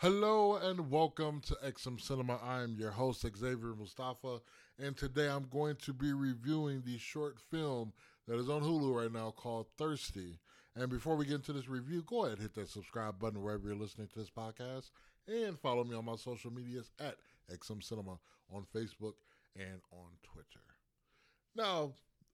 Hello and welcome to XM Cinema. I am your host, Xavier Mustafa, and today I'm going to be reviewing the short film that is on Hulu right now called Thirsty. And before we get into this review, go ahead and hit that subscribe button wherever you're listening to this podcast and follow me on my social medias at XM Cinema on Facebook and on Twitter. Now,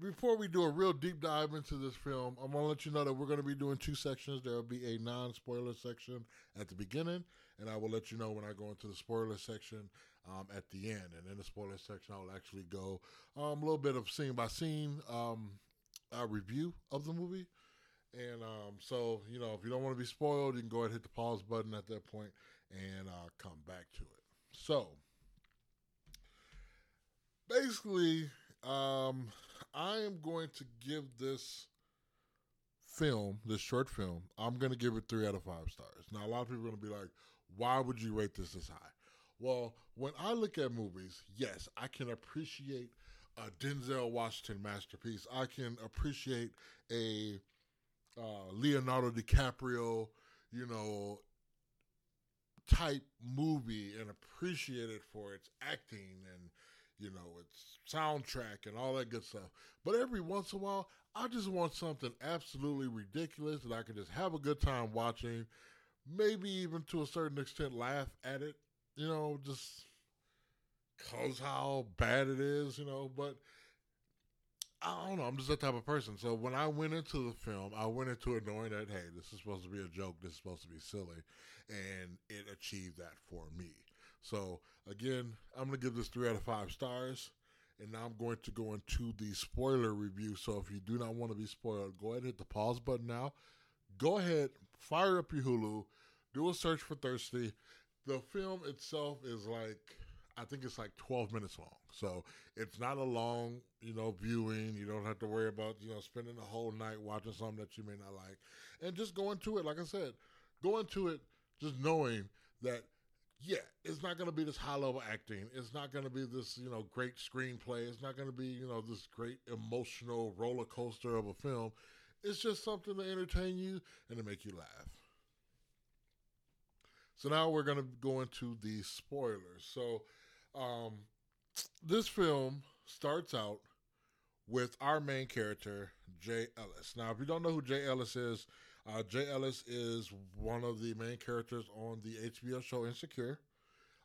before we do a real deep dive into this film, I'm gonna let you know that we're gonna be doing two sections. There will be a non-spoiler section at the beginning, and I will let you know when I go into the spoiler section um, at the end. And in the spoiler section, I will actually go um, a little bit of scene by scene um, review of the movie. And um, so, you know, if you don't want to be spoiled, you can go ahead and hit the pause button at that point and uh, come back to it. So, basically, um, I am going to give this film, this short film, I'm going to give it three out of five stars. Now, a lot of people are going to be like, why would you rate this this high? Well, when I look at movies, yes, I can appreciate a Denzel Washington masterpiece. I can appreciate a uh, Leonardo DiCaprio, you know, type movie and appreciate it for its acting and you know its soundtrack and all that good stuff. But every once in a while, I just want something absolutely ridiculous that I can just have a good time watching. Maybe even to a certain extent laugh at it. You know, just cause how bad it is. You know, but I don't know. I'm just that type of person. So when I went into the film, I went into it knowing that hey, this is supposed to be a joke. This is supposed to be silly, and it achieved that for me. So again, I'm gonna give this three out of five stars, and now I'm going to go into the spoiler review. So if you do not want to be spoiled, go ahead and hit the pause button now. Go ahead, fire up your Hulu, do a search for Thirsty. The film itself is like I think it's like 12 minutes long. So it's not a long, you know, viewing. You don't have to worry about, you know, spending the whole night watching something that you may not like. And just go into it, like I said, go into it just knowing that, yeah, it's not going to be this high level acting. It's not going to be this, you know, great screenplay. It's not going to be, you know, this great emotional roller coaster of a film. It's just something to entertain you and to make you laugh. So now we're going to go into the spoilers. So, um, this film starts out with our main character, Jay Ellis. Now, if you don't know who Jay Ellis is, uh, Jay Ellis is one of the main characters on the HBO show Insecure.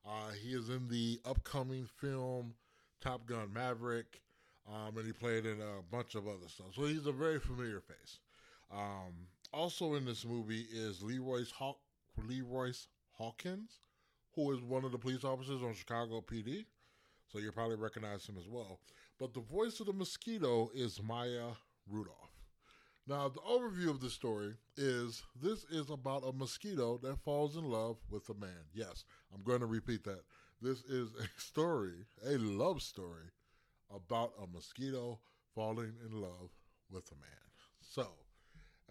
Uh, he is in the upcoming film Top Gun Maverick, um, and he played in a bunch of other stuff. So he's a very familiar face. Um, also in this movie is Leroy's Haw- Leroyce Hawkins, who is one of the police officers on Chicago PD. So you probably recognize him as well. But the voice of the mosquito is Maya Rudolph. Now, the overview of the story is this is about a mosquito that falls in love with a man. Yes, I'm going to repeat that. This is a story, a love story about a mosquito falling in love with a man. So,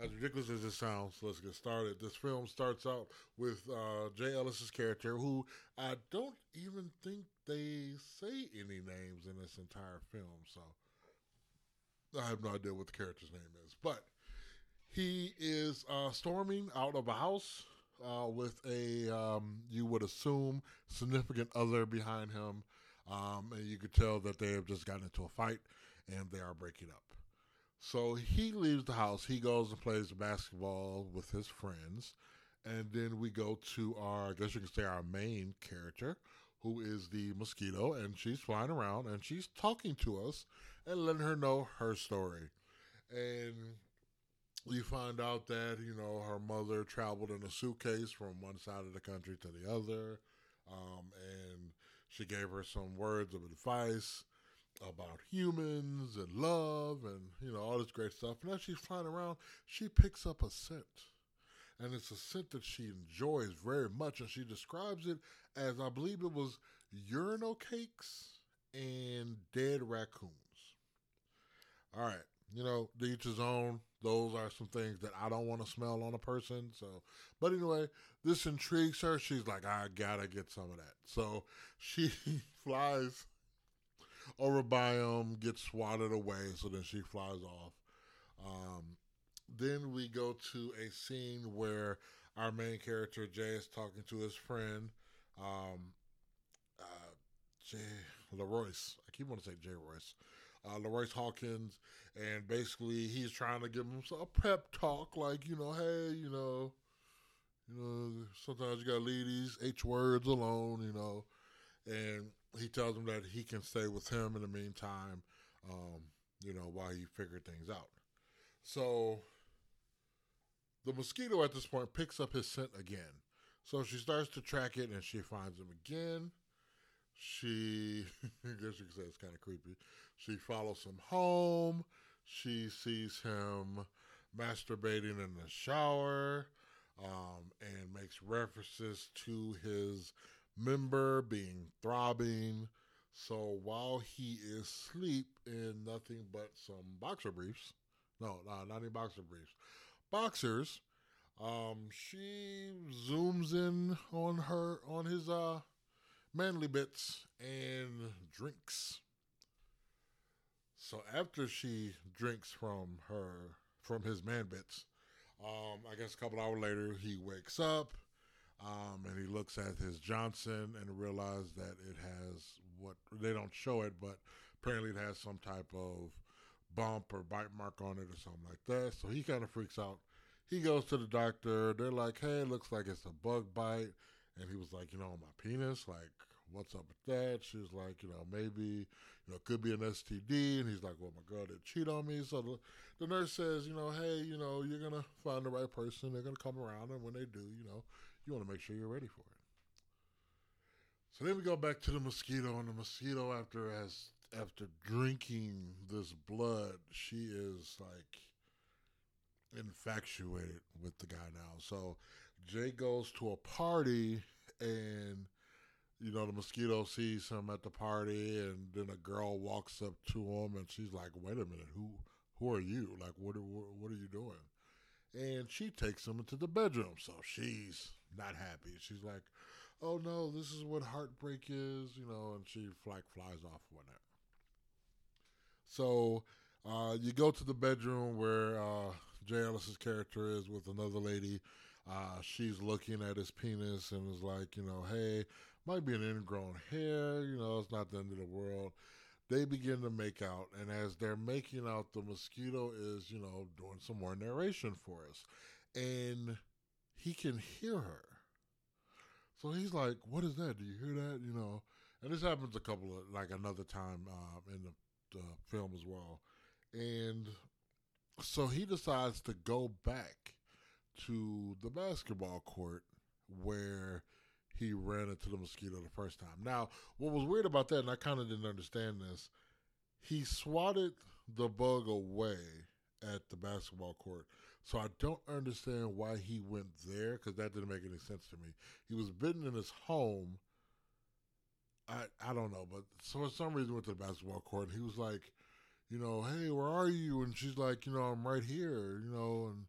as ridiculous as it sounds, let's get started. This film starts out with uh, Jay Ellis's character, who I don't even think they say any names in this entire film, so I have no idea what the character's name is. But he is uh, storming out of a house uh, with a, um, you would assume, significant other behind him, um, and you could tell that they have just gotten into a fight and they are breaking up. So he leaves the house. He goes and plays basketball with his friends. And then we go to our, I guess you can say, our main character, who is the mosquito. And she's flying around and she's talking to us and letting her know her story. And we find out that, you know, her mother traveled in a suitcase from one side of the country to the other. Um, and she gave her some words of advice about humans and love and you know all this great stuff. And as she's flying around, she picks up a scent, and it's a scent that she enjoys very much. And she describes it as I believe it was urinal cakes and dead raccoons. All right, you know, each his own. Those are some things that I don't want to smell on a person. So, but anyway, this intrigues her. She's like, I gotta get some of that. So she flies over by him, gets swatted away, so then she flies off. Um, then we go to a scene where our main character Jay is talking to his friend, um, uh, Jay Leroyce. I keep wanting to say Jay Royce. Uh, Leroyce Hawkins, and basically he's trying to give him a pep talk, like you know, hey, you know, you know, sometimes you gotta leave these H words alone, you know, and he tells him that he can stay with him in the meantime, um, you know, while he figured things out. So the mosquito at this point picks up his scent again. So she starts to track it and she finds him again. She, I guess you could say it's kind of creepy. She follows him home. She sees him masturbating in the shower um, and makes references to his member being throbbing. So while he is asleep in nothing but some boxer briefs, no, no, not any boxer briefs, boxers, um, she zooms in on her on his uh manly bits and drinks. So after she drinks from her from his man bits, um, I guess a couple hours later he wakes up, um, and he looks at his Johnson and realizes that it has what they don't show it, but apparently it has some type of bump or bite mark on it or something like that. So he kind of freaks out. He goes to the doctor. They're like, "Hey, it looks like it's a bug bite," and he was like, "You know, my penis, like." What's up with that? She was like, you know, maybe, you know, it could be an STD. And he's like, well, my girl did cheat on me. So the, the nurse says, you know, hey, you know, you're going to find the right person. They're going to come around. And when they do, you know, you want to make sure you're ready for it. So then we go back to the mosquito, and the mosquito, after as after drinking this blood, she is like infatuated with the guy now. So Jay goes to a party, and you know the mosquito sees him at the party, and then a girl walks up to him, and she's like, "Wait a minute, who who are you? Like, what are, what are you doing?" And she takes him into the bedroom. So she's not happy. She's like, "Oh no, this is what heartbreak is," you know, and she like flies off night. So uh, you go to the bedroom where uh, Jay Ellis's character is with another lady. Uh, she's looking at his penis and is like, you know, hey, might be an ingrown hair. You know, it's not the end of the world. They begin to make out, and as they're making out, the mosquito is, you know, doing some more narration for us, and he can hear her. So he's like, "What is that? Do you hear that?" You know, and this happens a couple of like another time uh, in the, the film as well, and so he decides to go back to the basketball court where he ran into the mosquito the first time. Now, what was weird about that, and I kind of didn't understand this, he swatted the bug away at the basketball court. So I don't understand why he went there because that didn't make any sense to me. He was bitten in his home. I I don't know, but so for some reason went to the basketball court. He was like, you know, hey, where are you? And she's like, you know, I'm right here. You know, and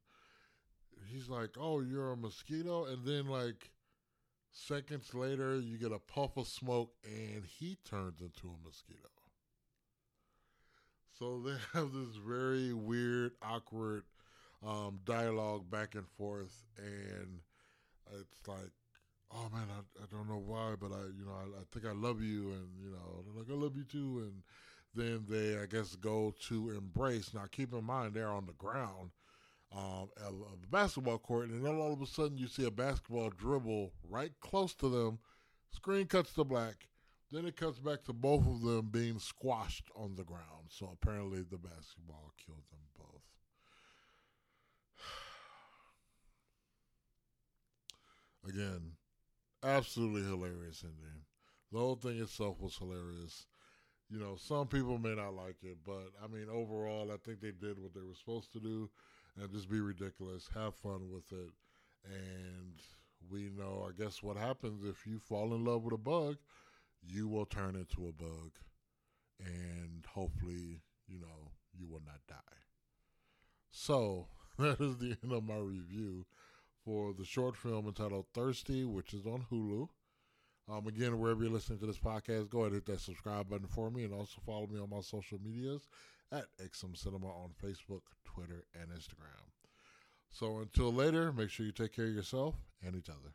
he's like, oh, you're a mosquito, and then like seconds later, you get a puff of smoke, and he turns into a mosquito. So they have this very weird, awkward um, dialogue back and forth, and it's like, oh man, I, I don't know why, but I, you know, I, I think I love you, and you know, like I love you too, and then they, I guess, go to embrace. Now, keep in mind they're on the ground um, a basketball court, and then all of a sudden you see a basketball dribble right close to them. Screen cuts to black. Then it cuts back to both of them being squashed on the ground. So apparently the basketball killed them both. Again, absolutely hilarious in there. The whole thing itself was hilarious. You know, some people may not like it, but I mean, overall, I think they did what they were supposed to do and just be ridiculous. Have fun with it. And we know, I guess, what happens if you fall in love with a bug, you will turn into a bug. And hopefully, you know, you will not die. So, that is the end of my review for the short film entitled Thirsty, which is on Hulu. Um, again, wherever you're listening to this podcast, go ahead and hit that subscribe button for me and also follow me on my social medias at XM Cinema on Facebook, Twitter, and Instagram. So until later, make sure you take care of yourself and each other.